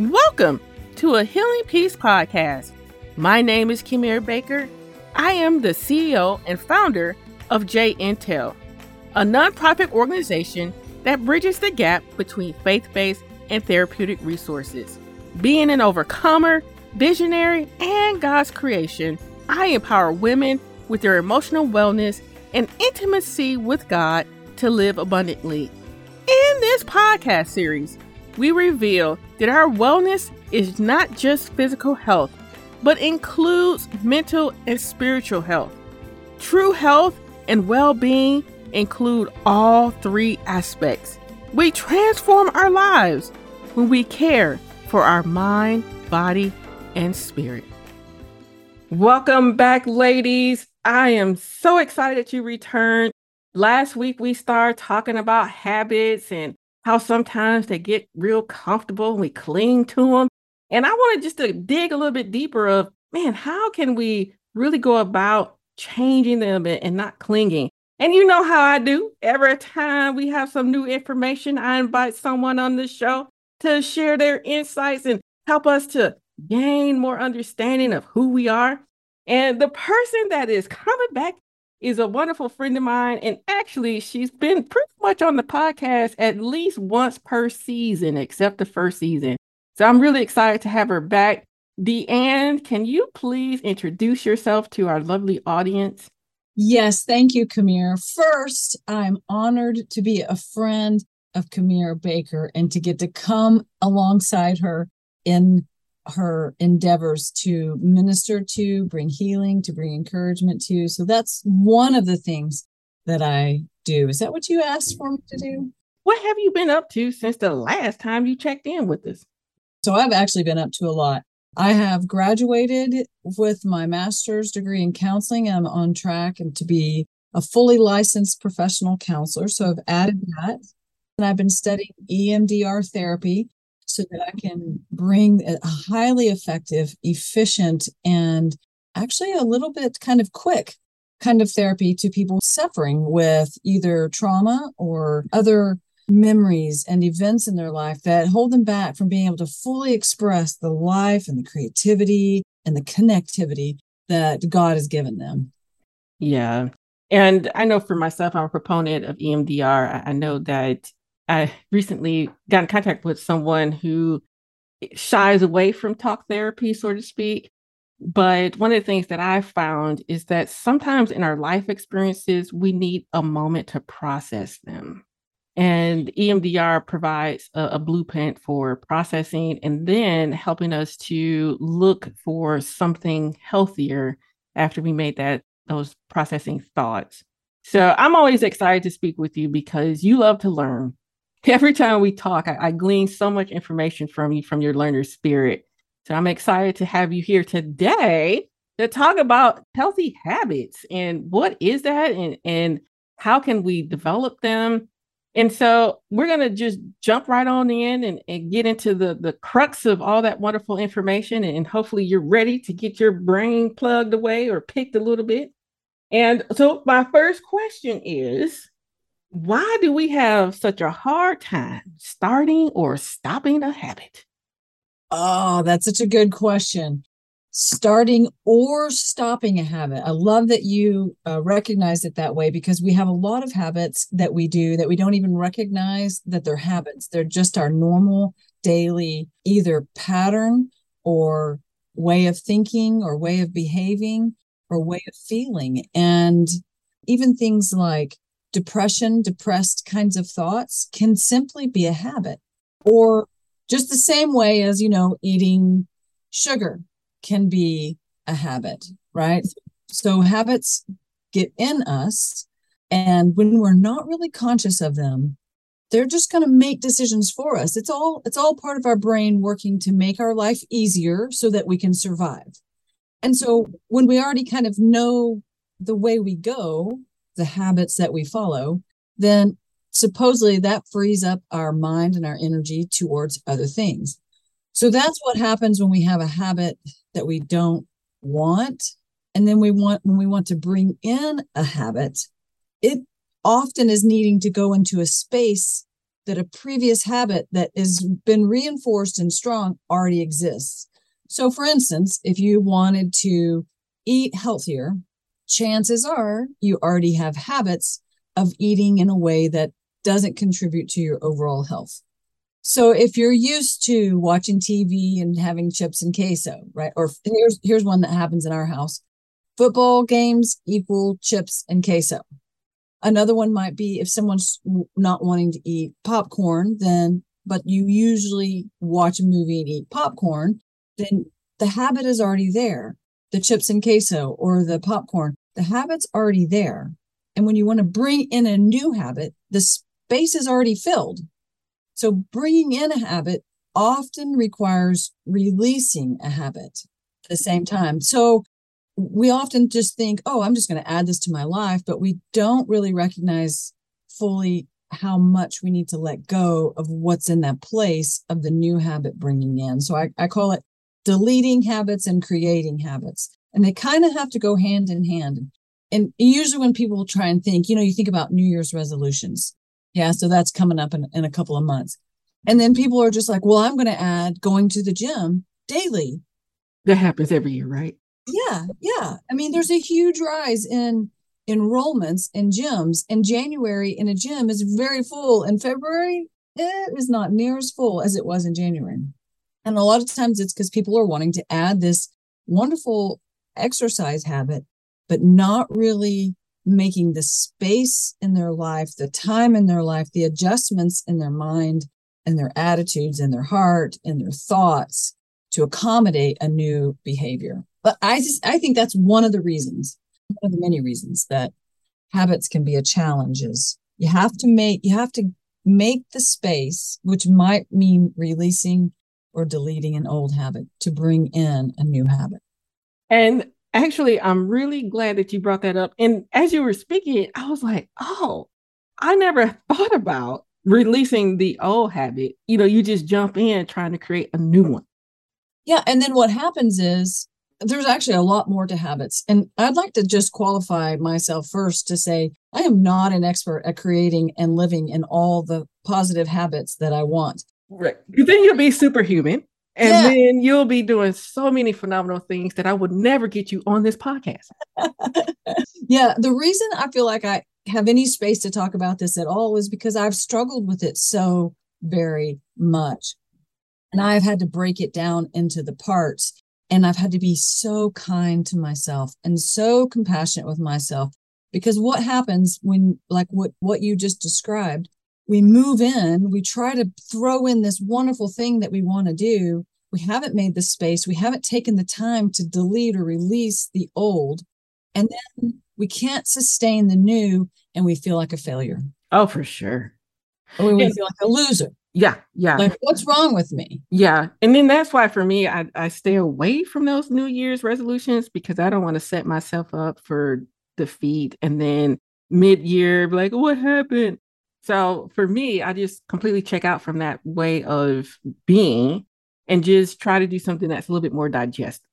Welcome to a Healing Peace podcast. My name is Kimir Baker. I am the CEO and founder of J Intel, a nonprofit organization that bridges the gap between faith based and therapeutic resources. Being an overcomer, visionary, and God's creation, I empower women with their emotional wellness and intimacy with God to live abundantly. In this podcast series, we reveal that our wellness is not just physical health, but includes mental and spiritual health. True health and well being include all three aspects. We transform our lives when we care for our mind, body, and spirit. Welcome back, ladies. I am so excited that you returned. Last week, we started talking about habits and how sometimes they get real comfortable and we cling to them. And I wanted just to dig a little bit deeper of, man, how can we really go about changing them and not clinging? And you know how I do. Every time we have some new information, I invite someone on the show to share their insights and help us to gain more understanding of who we are. And the person that is coming back is a wonderful friend of mine. And actually, she's been pretty much on the podcast at least once per season, except the first season. So I'm really excited to have her back. Deanne, can you please introduce yourself to our lovely audience? Yes, thank you, Kamir. First, I'm honored to be a friend of Kamir Baker and to get to come alongside her in her endeavors to minister to, bring healing, to bring encouragement to. So that's one of the things that I do. Is that what you asked for me to do? What have you been up to since the last time you checked in with us? So I've actually been up to a lot. I have graduated with my master's degree in counseling. I'm on track and to be a fully licensed professional counselor. So I've added that. And I've been studying EMDR therapy so that I can bring a highly effective, efficient, and actually a little bit kind of quick kind of therapy to people suffering with either trauma or other memories and events in their life that hold them back from being able to fully express the life and the creativity and the connectivity that God has given them. Yeah. And I know for myself, I'm a proponent of EMDR. I know that I recently got in contact with someone who shies away from talk therapy, so to speak. But one of the things that I found is that sometimes in our life experiences, we need a moment to process them. And EMDR provides a, a, blueprint for processing and then helping us to look for something healthier after we made that those processing thoughts. So I'm always excited to speak with you because you love to learn every time we talk, I, I glean so much information from you from your learner spirit. So I'm excited to have you here today to talk about healthy habits and what is that and, and how can we develop them. And so we're going to just jump right on in and, and get into the, the crux of all that wonderful information. And hopefully you're ready to get your brain plugged away or picked a little bit. And so my first question is why do we have such a hard time starting or stopping a habit? Oh, that's such a good question. Starting or stopping a habit. I love that you uh, recognize it that way because we have a lot of habits that we do that we don't even recognize that they're habits. They're just our normal daily either pattern or way of thinking or way of behaving or way of feeling. And even things like depression, depressed kinds of thoughts can simply be a habit. Or just the same way as, you know, eating sugar can be a habit, right? So habits get in us. And when we're not really conscious of them, they're just going to make decisions for us. It's all it's all part of our brain working to make our life easier so that we can survive. And so when we already kind of know the way we go, the habits that we follow, then supposedly that frees up our mind and our energy towards other things. So that's what happens when we have a habit that we don't want. And then we want, when we want to bring in a habit, it often is needing to go into a space that a previous habit that has been reinforced and strong already exists. So, for instance, if you wanted to eat healthier, chances are you already have habits of eating in a way that doesn't contribute to your overall health. So if you're used to watching TV and having chips and queso, right? Or here's here's one that happens in our house. Football games equal chips and queso. Another one might be if someone's not wanting to eat popcorn, then but you usually watch a movie and eat popcorn, then the habit is already there. The chips and queso or the popcorn, the habit's already there. And when you want to bring in a new habit, the space is already filled. So bringing in a habit often requires releasing a habit at the same time. So we often just think, oh, I'm just going to add this to my life, but we don't really recognize fully how much we need to let go of what's in that place of the new habit bringing in. So I, I call it deleting habits and creating habits. And they kind of have to go hand in hand. And usually when people try and think, you know, you think about New Year's resolutions. Yeah. So that's coming up in, in a couple of months. And then people are just like, well, I'm going to add going to the gym daily. That happens every year, right? Yeah, yeah. I mean, there's a huge rise in enrollments in gyms, and January in a gym is very full. In February, it is not near as full as it was in January. And a lot of times it's because people are wanting to add this wonderful exercise habit, but not really making the space in their life, the time in their life, the adjustments in their mind and their attitudes and their heart and their thoughts to accommodate a new behavior. But I just I think that's one of the reasons, one of the many reasons that habits can be a challenge is you have to make you have to make the space, which might mean releasing or deleting an old habit to bring in a new habit. And actually, I'm really glad that you brought that up. And as you were speaking, I was like, oh, I never thought about releasing the old habit. You know, you just jump in trying to create a new one. Yeah. And then what happens is there's actually a lot more to habits. And I'd like to just qualify myself first to say I am not an expert at creating and living in all the positive habits that I want. Right. Then you'll be superhuman. And yeah. then you'll be doing so many phenomenal things that I would never get you on this podcast. yeah. The reason I feel like I have any space to talk about this at all is because I've struggled with it so very much. And I've had to break it down into the parts and I've had to be so kind to myself and so compassionate with myself because what happens when like what what you just described, we move in, we try to throw in this wonderful thing that we want to do. We haven't made the space, we haven't taken the time to delete or release the old. And then we can't sustain the new and we feel like a failure. Oh, for sure. Or we feel like a loser. Yeah, yeah. Like, what's wrong with me? Yeah. And then that's why for me, I, I stay away from those New Year's resolutions because I don't want to set myself up for defeat and then mid year, like, what happened? So for me, I just completely check out from that way of being and just try to do something that's a little bit more digestible.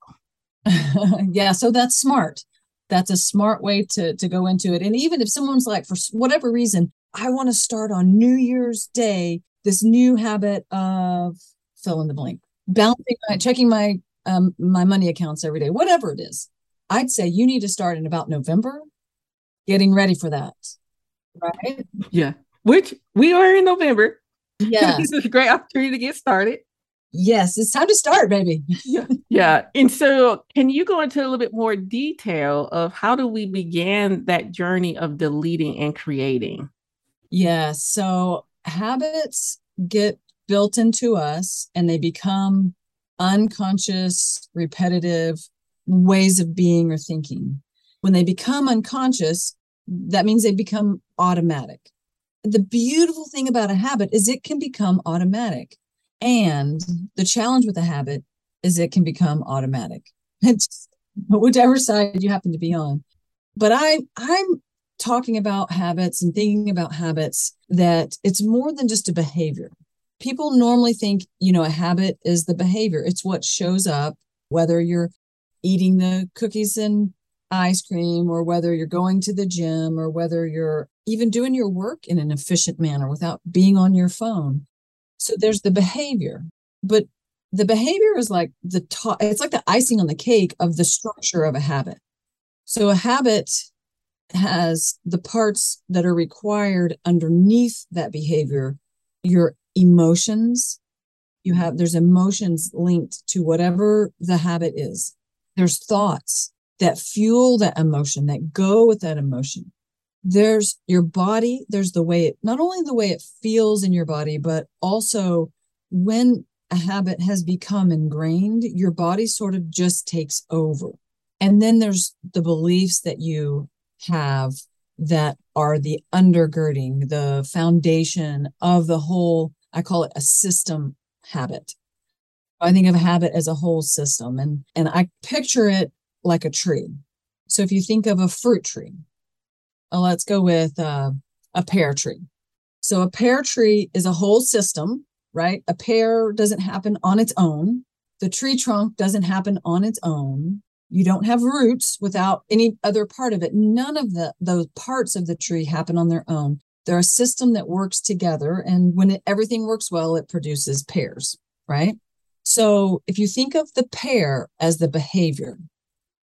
yeah. So that's smart. That's a smart way to, to go into it. And even if someone's like, for whatever reason, I want to start on New Year's Day this new habit of fill in the blank, balancing my checking my um, my money accounts every day, whatever it is. I'd say you need to start in about November, getting ready for that. Right? Yeah. Which we are in November. Yeah. this is a great opportunity to get started. Yes, it's time to start, baby. yeah. Yeah. And so can you go into a little bit more detail of how do we begin that journey of deleting and creating? Yeah. So habits get built into us and they become unconscious, repetitive ways of being or thinking. When they become unconscious, that means they become automatic. The beautiful thing about a habit is it can become automatic. And the challenge with a habit is it can become automatic. It's whichever side you happen to be on. But I I'm talking about habits and thinking about habits that it's more than just a behavior. People normally think, you know, a habit is the behavior, it's what shows up, whether you're eating the cookies and ice cream or whether you're going to the gym or whether you're even doing your work in an efficient manner without being on your phone. So there's the behavior, but the behavior is like the top, it's like the icing on the cake of the structure of a habit. So a habit has the parts that are required underneath that behavior, your emotions. You have, there's emotions linked to whatever the habit is. There's thoughts that fuel that emotion, that go with that emotion. There's your body, there's the way it, not only the way it feels in your body, but also when a habit has become ingrained, your body sort of just takes over. And then there's the beliefs that you have that are the undergirding, the foundation of the whole, I call it a system habit. I think of a habit as a whole system and and I picture it like a tree. So if you think of a fruit tree, uh, let's go with uh, a pear tree. So a pear tree is a whole system, right? A pear doesn't happen on its own. The tree trunk doesn't happen on its own. You don't have roots without any other part of it. None of the those parts of the tree happen on their own. They're a system that works together, and when it, everything works well, it produces pears, right? So if you think of the pear as the behavior,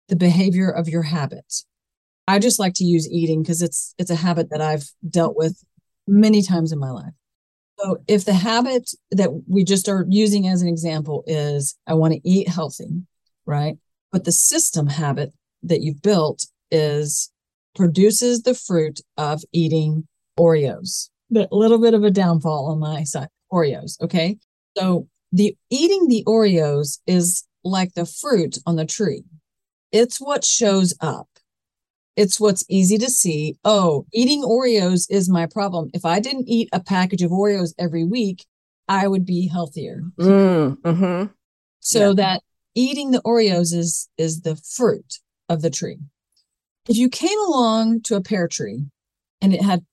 the behavior of your habits, I just like to use eating because it's it's a habit that I've dealt with many times in my life. So if the habit that we just are using as an example is I want to eat healthy, right? But the system habit that you've built is produces the fruit of eating Oreos. A little bit of a downfall on my side. Oreos. Okay. So the eating the Oreos is like the fruit on the tree. It's what shows up. It's what's easy to see. Oh, eating Oreos is my problem. If I didn't eat a package of Oreos every week, I would be healthier. Mm, mm-hmm. So yeah. that eating the Oreos is is the fruit of the tree. If you came along to a pear tree and it had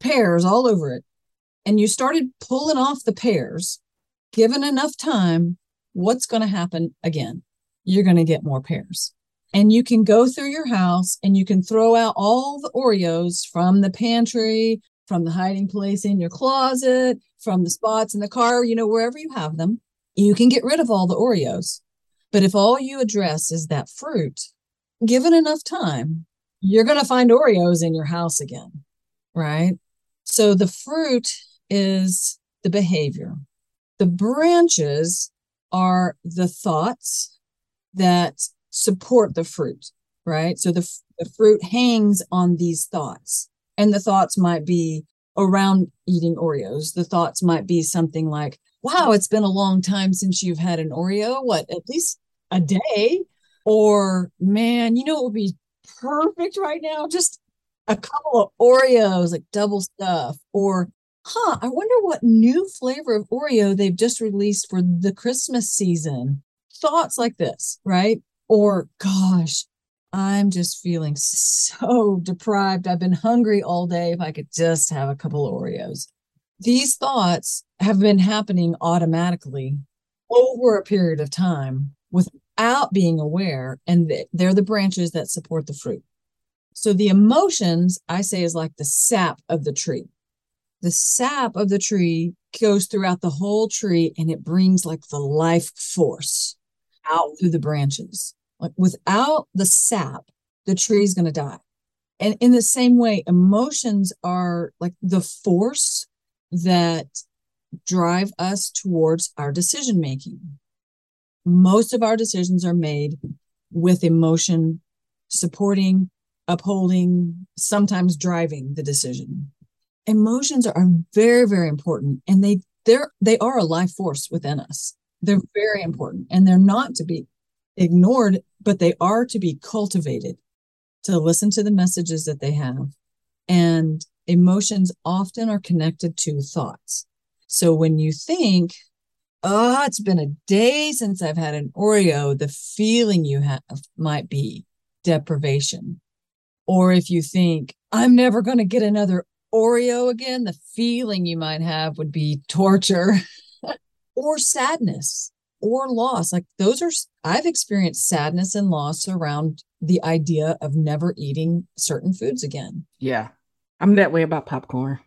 pears all over it, and you started pulling off the pears, given enough time, what's going to happen again? You're going to get more pears. And you can go through your house and you can throw out all the Oreos from the pantry, from the hiding place in your closet, from the spots in the car, you know, wherever you have them. You can get rid of all the Oreos. But if all you address is that fruit, given enough time, you're going to find Oreos in your house again, right? So the fruit is the behavior. The branches are the thoughts that support the fruit, right? So the, the fruit hangs on these thoughts. And the thoughts might be around eating Oreos. The thoughts might be something like, wow, it's been a long time since you've had an Oreo. What, at least a day or man you know it would be perfect right now just a couple of oreos like double stuff or huh i wonder what new flavor of oreo they've just released for the christmas season thoughts like this right or gosh i'm just feeling so deprived i've been hungry all day if i could just have a couple oreos these thoughts have been happening automatically over a period of time without being aware. And they're the branches that support the fruit. So the emotions, I say, is like the sap of the tree. The sap of the tree goes throughout the whole tree and it brings like the life force out through the branches. Like without the sap, the tree is going to die. And in the same way, emotions are like the force that drive us towards our decision making most of our decisions are made with emotion supporting, upholding, sometimes driving the decision. Emotions are very, very important and they they're they are a life force within us. They're very important and they're not to be ignored, but they are to be cultivated to listen to the messages that they have. And emotions often are connected to thoughts. So when you think oh, it's been a day since I've had an Oreo, the feeling you have might be deprivation. Or if you think, I'm never going to get another Oreo again, the feeling you might have would be torture or sadness or loss. Like those are, I've experienced sadness and loss around the idea of never eating certain foods again. Yeah. I'm that way about popcorn.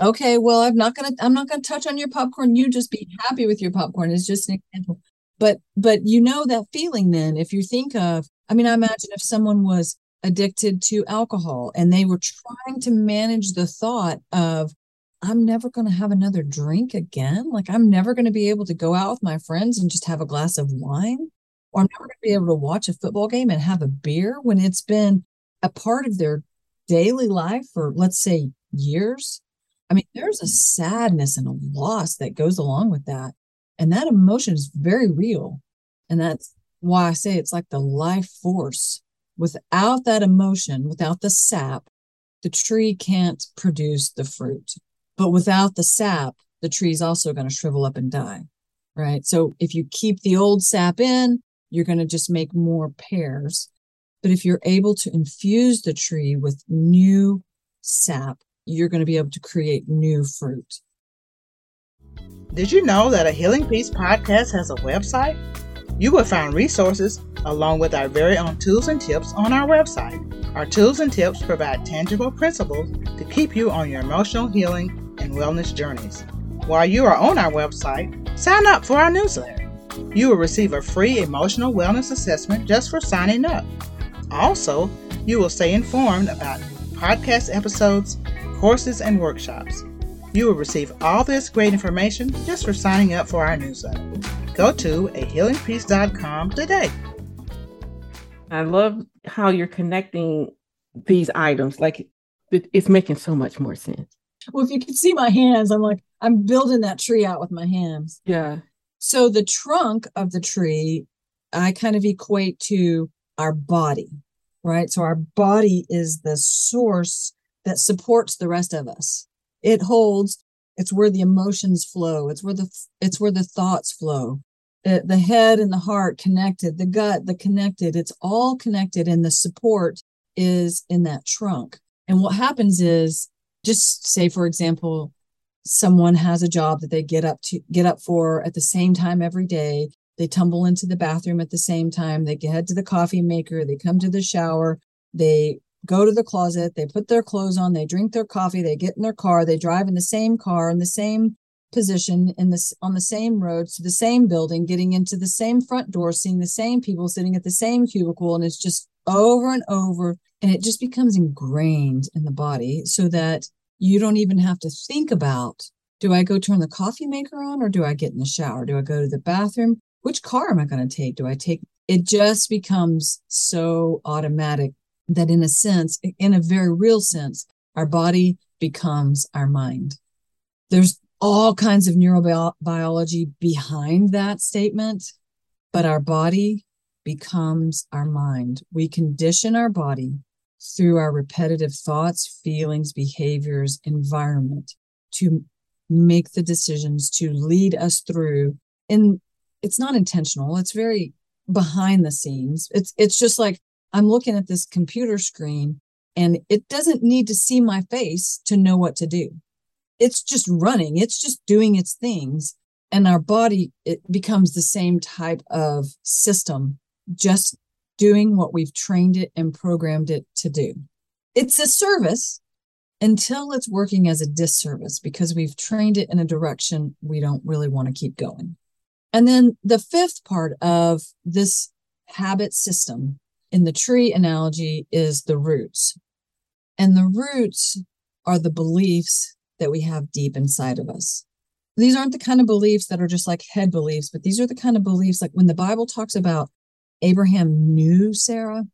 Okay, well, I'm not gonna I'm not gonna touch on your popcorn. You just be happy with your popcorn. It's just an example. But but you know that feeling then if you think of I mean, I imagine if someone was addicted to alcohol and they were trying to manage the thought of I'm never going to have another drink again. Like, I'm never going to be able to go out with my friends and just have a glass of wine, or I'm never going to be able to watch a football game and have a beer when it's been a part of their daily life for, let's say, years. I mean, there's a sadness and a loss that goes along with that. And that emotion is very real. And that's why I say it's like the life force. Without that emotion, without the sap, the tree can't produce the fruit. But without the sap, the tree is also going to shrivel up and die. Right. So if you keep the old sap in, you're going to just make more pears. But if you're able to infuse the tree with new sap, you're going to be able to create new fruit. Did you know that a Healing Peace podcast has a website? You will find resources along with our very own tools and tips on our website. Our tools and tips provide tangible principles to keep you on your emotional healing and wellness journeys. While you are on our website, sign up for our newsletter. You will receive a free emotional wellness assessment just for signing up. Also, you will stay informed about podcast episodes, courses, and workshops. You will receive all this great information just for signing up for our newsletter. Go to ahealingpeace.com today. I love how you're connecting these items. Like it's making so much more sense well, if you could see my hands, I'm like, I'm building that tree out with my hands. Yeah. So the trunk of the tree, I kind of equate to our body, right? So our body is the source that supports the rest of us. It holds, it's where the emotions flow. It's where the, it's where the thoughts flow. The, the head and the heart connected, the gut, the connected, it's all connected. And the support is in that trunk. And what happens is just say for example someone has a job that they get up to get up for at the same time every day. They tumble into the bathroom at the same time. They head to the coffee maker. They come to the shower. They go to the closet. They put their clothes on. They drink their coffee. They get in their car. They drive in the same car in the same position in this on the same road to the same building getting into the same front door seeing the same people sitting at the same cubicle and it's just over and over and it just becomes ingrained in the body so that you don't even have to think about do I go turn the coffee maker on or do I get in the shower? Do I go to the bathroom? Which car am I going to take? Do I take it just becomes so automatic that in a sense, in a very real sense, our body becomes our mind. There's all kinds of neurobiology behind that statement, but our body becomes our mind. We condition our body through our repetitive thoughts, feelings, behaviors, environment to make the decisions to lead us through. And it's not intentional, it's very behind the scenes. It's it's just like I'm looking at this computer screen and it doesn't need to see my face to know what to do. It's just running, it's just doing its things. And our body, it becomes the same type of system, just doing what we've trained it and programmed it to do. It's a service until it's working as a disservice because we've trained it in a direction we don't really want to keep going. And then the fifth part of this habit system in the tree analogy is the roots. And the roots are the beliefs that we have deep inside of us. These aren't the kind of beliefs that are just like head beliefs, but these are the kind of beliefs like when the Bible talks about Abraham knew Sarah,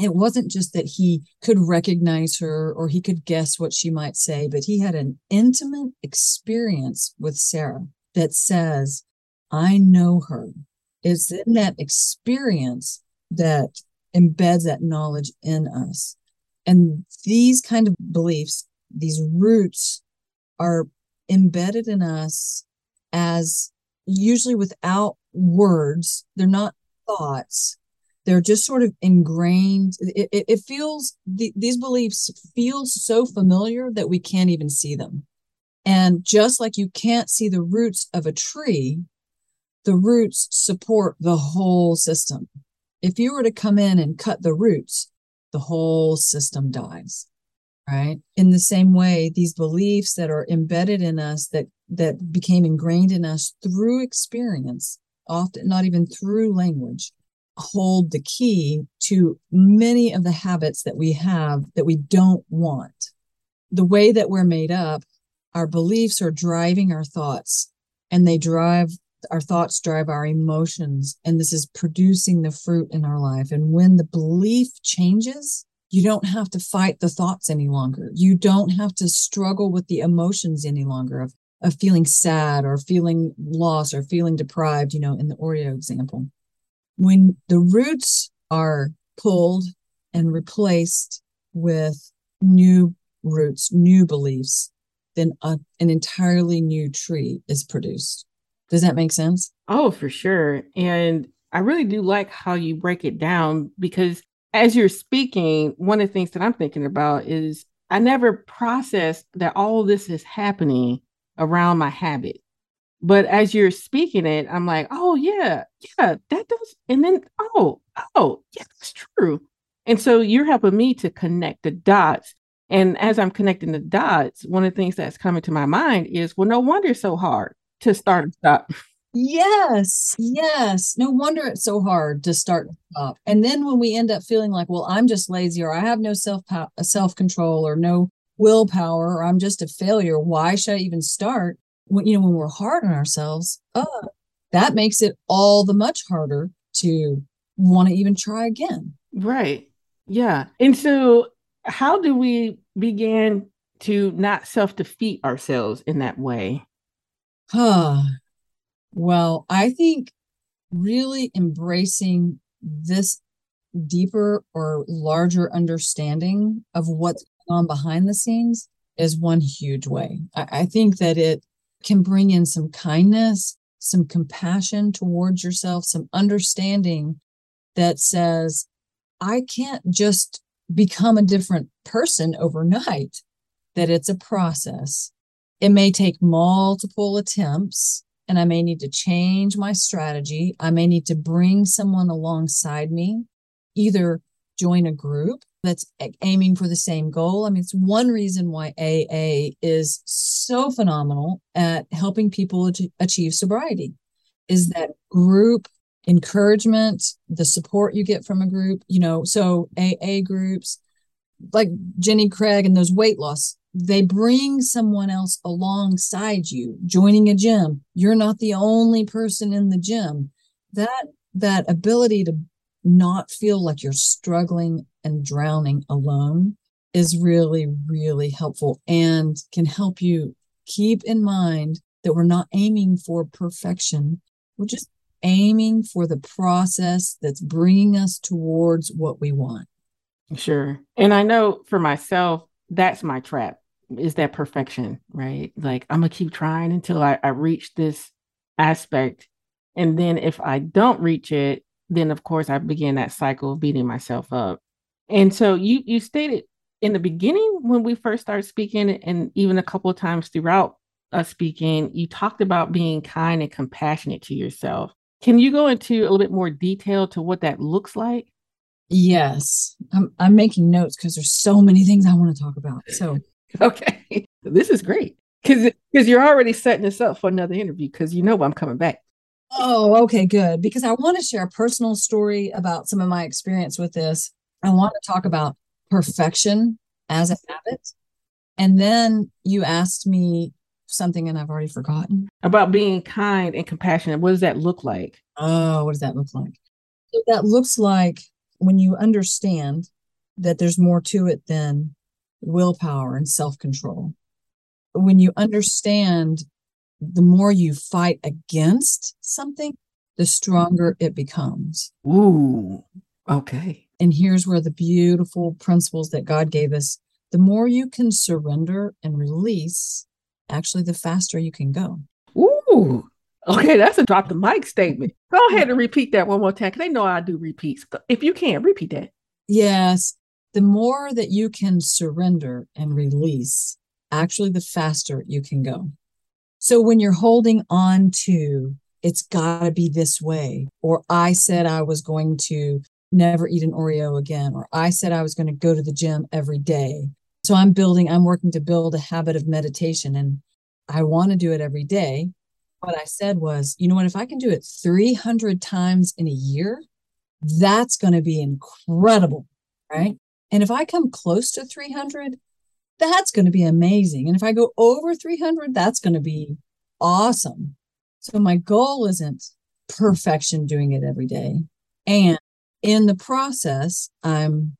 it wasn't just that he could recognize her or he could guess what she might say, but he had an intimate experience with Sarah that says, I know her. It's in that experience that embeds that knowledge in us. And these kind of beliefs, these roots are embedded in us as usually without words. They're not thoughts they're just sort of ingrained it, it, it feels the, these beliefs feel so familiar that we can't even see them and just like you can't see the roots of a tree the roots support the whole system. If you were to come in and cut the roots, the whole system dies. Right. In the same way, these beliefs that are embedded in us that that became ingrained in us through experience, often not even through language, hold the key to many of the habits that we have that we don't want. The way that we're made up, our beliefs are driving our thoughts and they drive our thoughts drive our emotions and this is producing the fruit in our life and when the belief changes you don't have to fight the thoughts any longer you don't have to struggle with the emotions any longer of of feeling sad or feeling lost or feeling deprived you know in the oreo example when the roots are pulled and replaced with new roots new beliefs then a, an entirely new tree is produced does that make sense? Oh, for sure. And I really do like how you break it down because as you're speaking, one of the things that I'm thinking about is I never processed that all this is happening around my habit. But as you're speaking it, I'm like, oh yeah, yeah, that does. And then, oh, oh, yeah, that's true. And so you're helping me to connect the dots. And as I'm connecting the dots, one of the things that's coming to my mind is, well, no wonder it's so hard to start and stop. Yes, yes. No wonder it's so hard to start and stop. And then when we end up feeling like, well, I'm just lazy or I have no self self control or no willpower or I'm just a failure, why should I even start? When you know when we're hard on ourselves, oh, that makes it all the much harder to want to even try again. Right. Yeah. And so how do we begin to not self defeat ourselves in that way? Huh. Well, I think really embracing this deeper or larger understanding of what's on behind the scenes is one huge way. I, I think that it can bring in some kindness, some compassion towards yourself, some understanding that says, I can't just become a different person overnight, that it's a process. It may take multiple attempts and I may need to change my strategy. I may need to bring someone alongside me, either join a group that's aiming for the same goal. I mean, it's one reason why AA is so phenomenal at helping people to achieve sobriety is that group encouragement, the support you get from a group, you know, so AA groups like Jenny Craig and those weight loss they bring someone else alongside you joining a gym you're not the only person in the gym that that ability to not feel like you're struggling and drowning alone is really really helpful and can help you keep in mind that we're not aiming for perfection we're just aiming for the process that's bringing us towards what we want sure and i know for myself that's my trap is that perfection, right? Like I'm gonna keep trying until I, I reach this aspect. And then if I don't reach it, then of course I begin that cycle of beating myself up. And so you you stated in the beginning when we first started speaking, and even a couple of times throughout us speaking, you talked about being kind and compassionate to yourself. Can you go into a little bit more detail to what that looks like? Yes, I'm I'm making notes because there's so many things I want to talk about. So Okay. This is great. Cause because you're already setting us up for another interview because you know I'm coming back. Oh, okay, good. Because I want to share a personal story about some of my experience with this. I want to talk about perfection as a habit. And then you asked me something and I've already forgotten. About being kind and compassionate. What does that look like? Oh, what does that look like? So that looks like when you understand that there's more to it than willpower and self control. When you understand the more you fight against something, the stronger it becomes. Ooh, okay. And here's where the beautiful principles that God gave us the more you can surrender and release, actually, the faster you can go. Ooh, okay. That's a drop the mic statement. Go ahead and repeat that one more time because they know I do repeats. If you can't repeat that. Yes the more that you can surrender and release, actually, the faster you can go. So when you're holding on to it's got to be this way. Or I said I was going to never eat an Oreo again. Or I said I was going to go to the gym every day. So I'm building, I'm working to build a habit of meditation and I want to do it every day. What I said was, you know what, if I can do it 300 times in a year, that's going to be incredible. Right. And if I come close to 300, that's going to be amazing. And if I go over 300, that's going to be awesome. So my goal isn't perfection doing it every day. And in the process, I'm,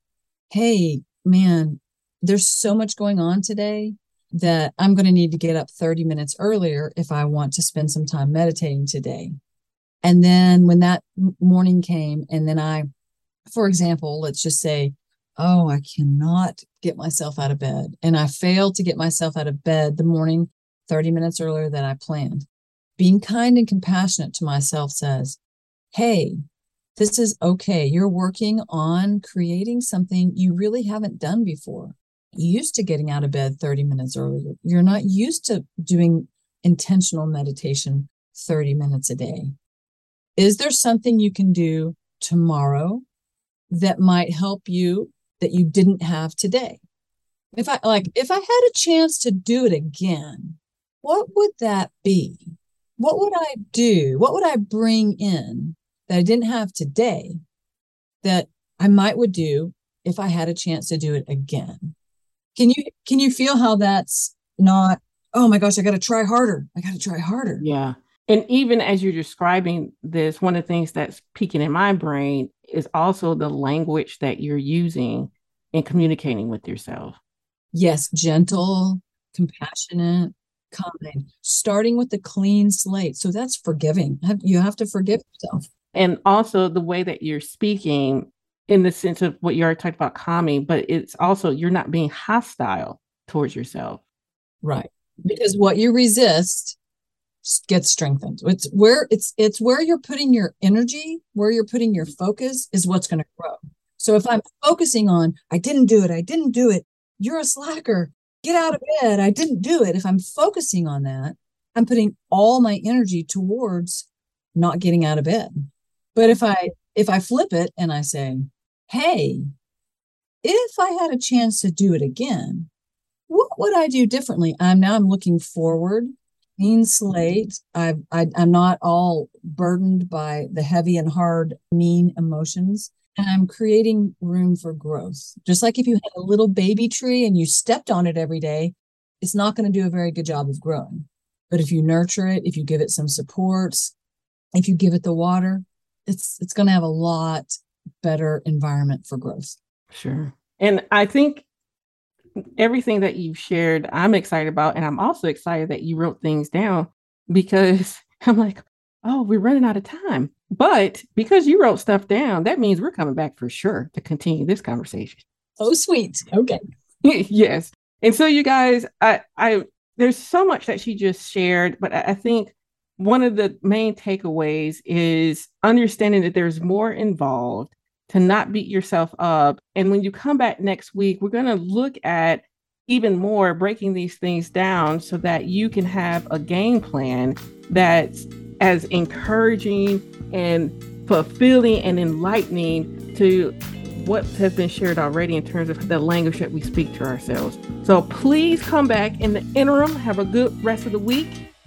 hey, man, there's so much going on today that I'm going to need to get up 30 minutes earlier if I want to spend some time meditating today. And then when that morning came, and then I, for example, let's just say oh, I cannot get myself out of bed. And I failed to get myself out of bed the morning 30 minutes earlier than I planned. Being kind and compassionate to myself says, hey, this is okay. You're working on creating something you really haven't done before. You used to getting out of bed 30 minutes earlier. You're not used to doing intentional meditation 30 minutes a day. Is there something you can do tomorrow that might help you that you didn't have today. If I like, if I had a chance to do it again, what would that be? What would I do? What would I bring in that I didn't have today that I might would do if I had a chance to do it again? Can you can you feel how that's not, oh my gosh, I gotta try harder. I gotta try harder. Yeah. And even as you're describing this, one of the things that's peeking in my brain is also the language that you're using in communicating with yourself. Yes, gentle, compassionate, kind, starting with a clean slate. So that's forgiving. You have to forgive yourself. And also the way that you're speaking in the sense of what you already talked about calming, but it's also you're not being hostile towards yourself. Right. Because what you resist gets strengthened. It's where it's it's where you're putting your energy, where you're putting your focus is what's going to grow. So if I'm focusing on I didn't do it, I didn't do it, you're a slacker. Get out of bed. I didn't do it. If I'm focusing on that, I'm putting all my energy towards not getting out of bed. But if I if I flip it and I say, "Hey, if I had a chance to do it again, what would I do differently?" I'm now I'm looking forward clean slate. I, I, I'm not all burdened by the heavy and hard, mean emotions. And I'm creating room for growth. Just like if you had a little baby tree and you stepped on it every day, it's not going to do a very good job of growing. But if you nurture it, if you give it some supports, if you give it the water, it's it's going to have a lot better environment for growth. Sure. And I think everything that you've shared, I'm excited about. And I'm also excited that you wrote things down because I'm like, oh, we're running out of time. But because you wrote stuff down, that means we're coming back for sure to continue this conversation. Oh, sweet. Okay. yes. And so you guys, I I there's so much that she just shared, but I, I think one of the main takeaways is understanding that there's more involved to not beat yourself up. And when you come back next week, we're going to look at even more breaking these things down so that you can have a game plan that's as encouraging and fulfilling and enlightening to what has been shared already in terms of the language that we speak to ourselves. So please come back in the interim, have a good rest of the week,